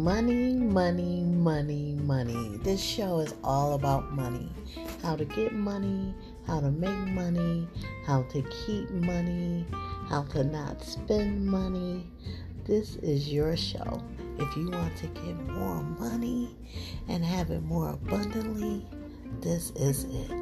Money, money, money, money. This show is all about money. How to get money, how to make money, how to keep money, how to not spend money. This is your show. If you want to get more money and have it more abundantly, this is it.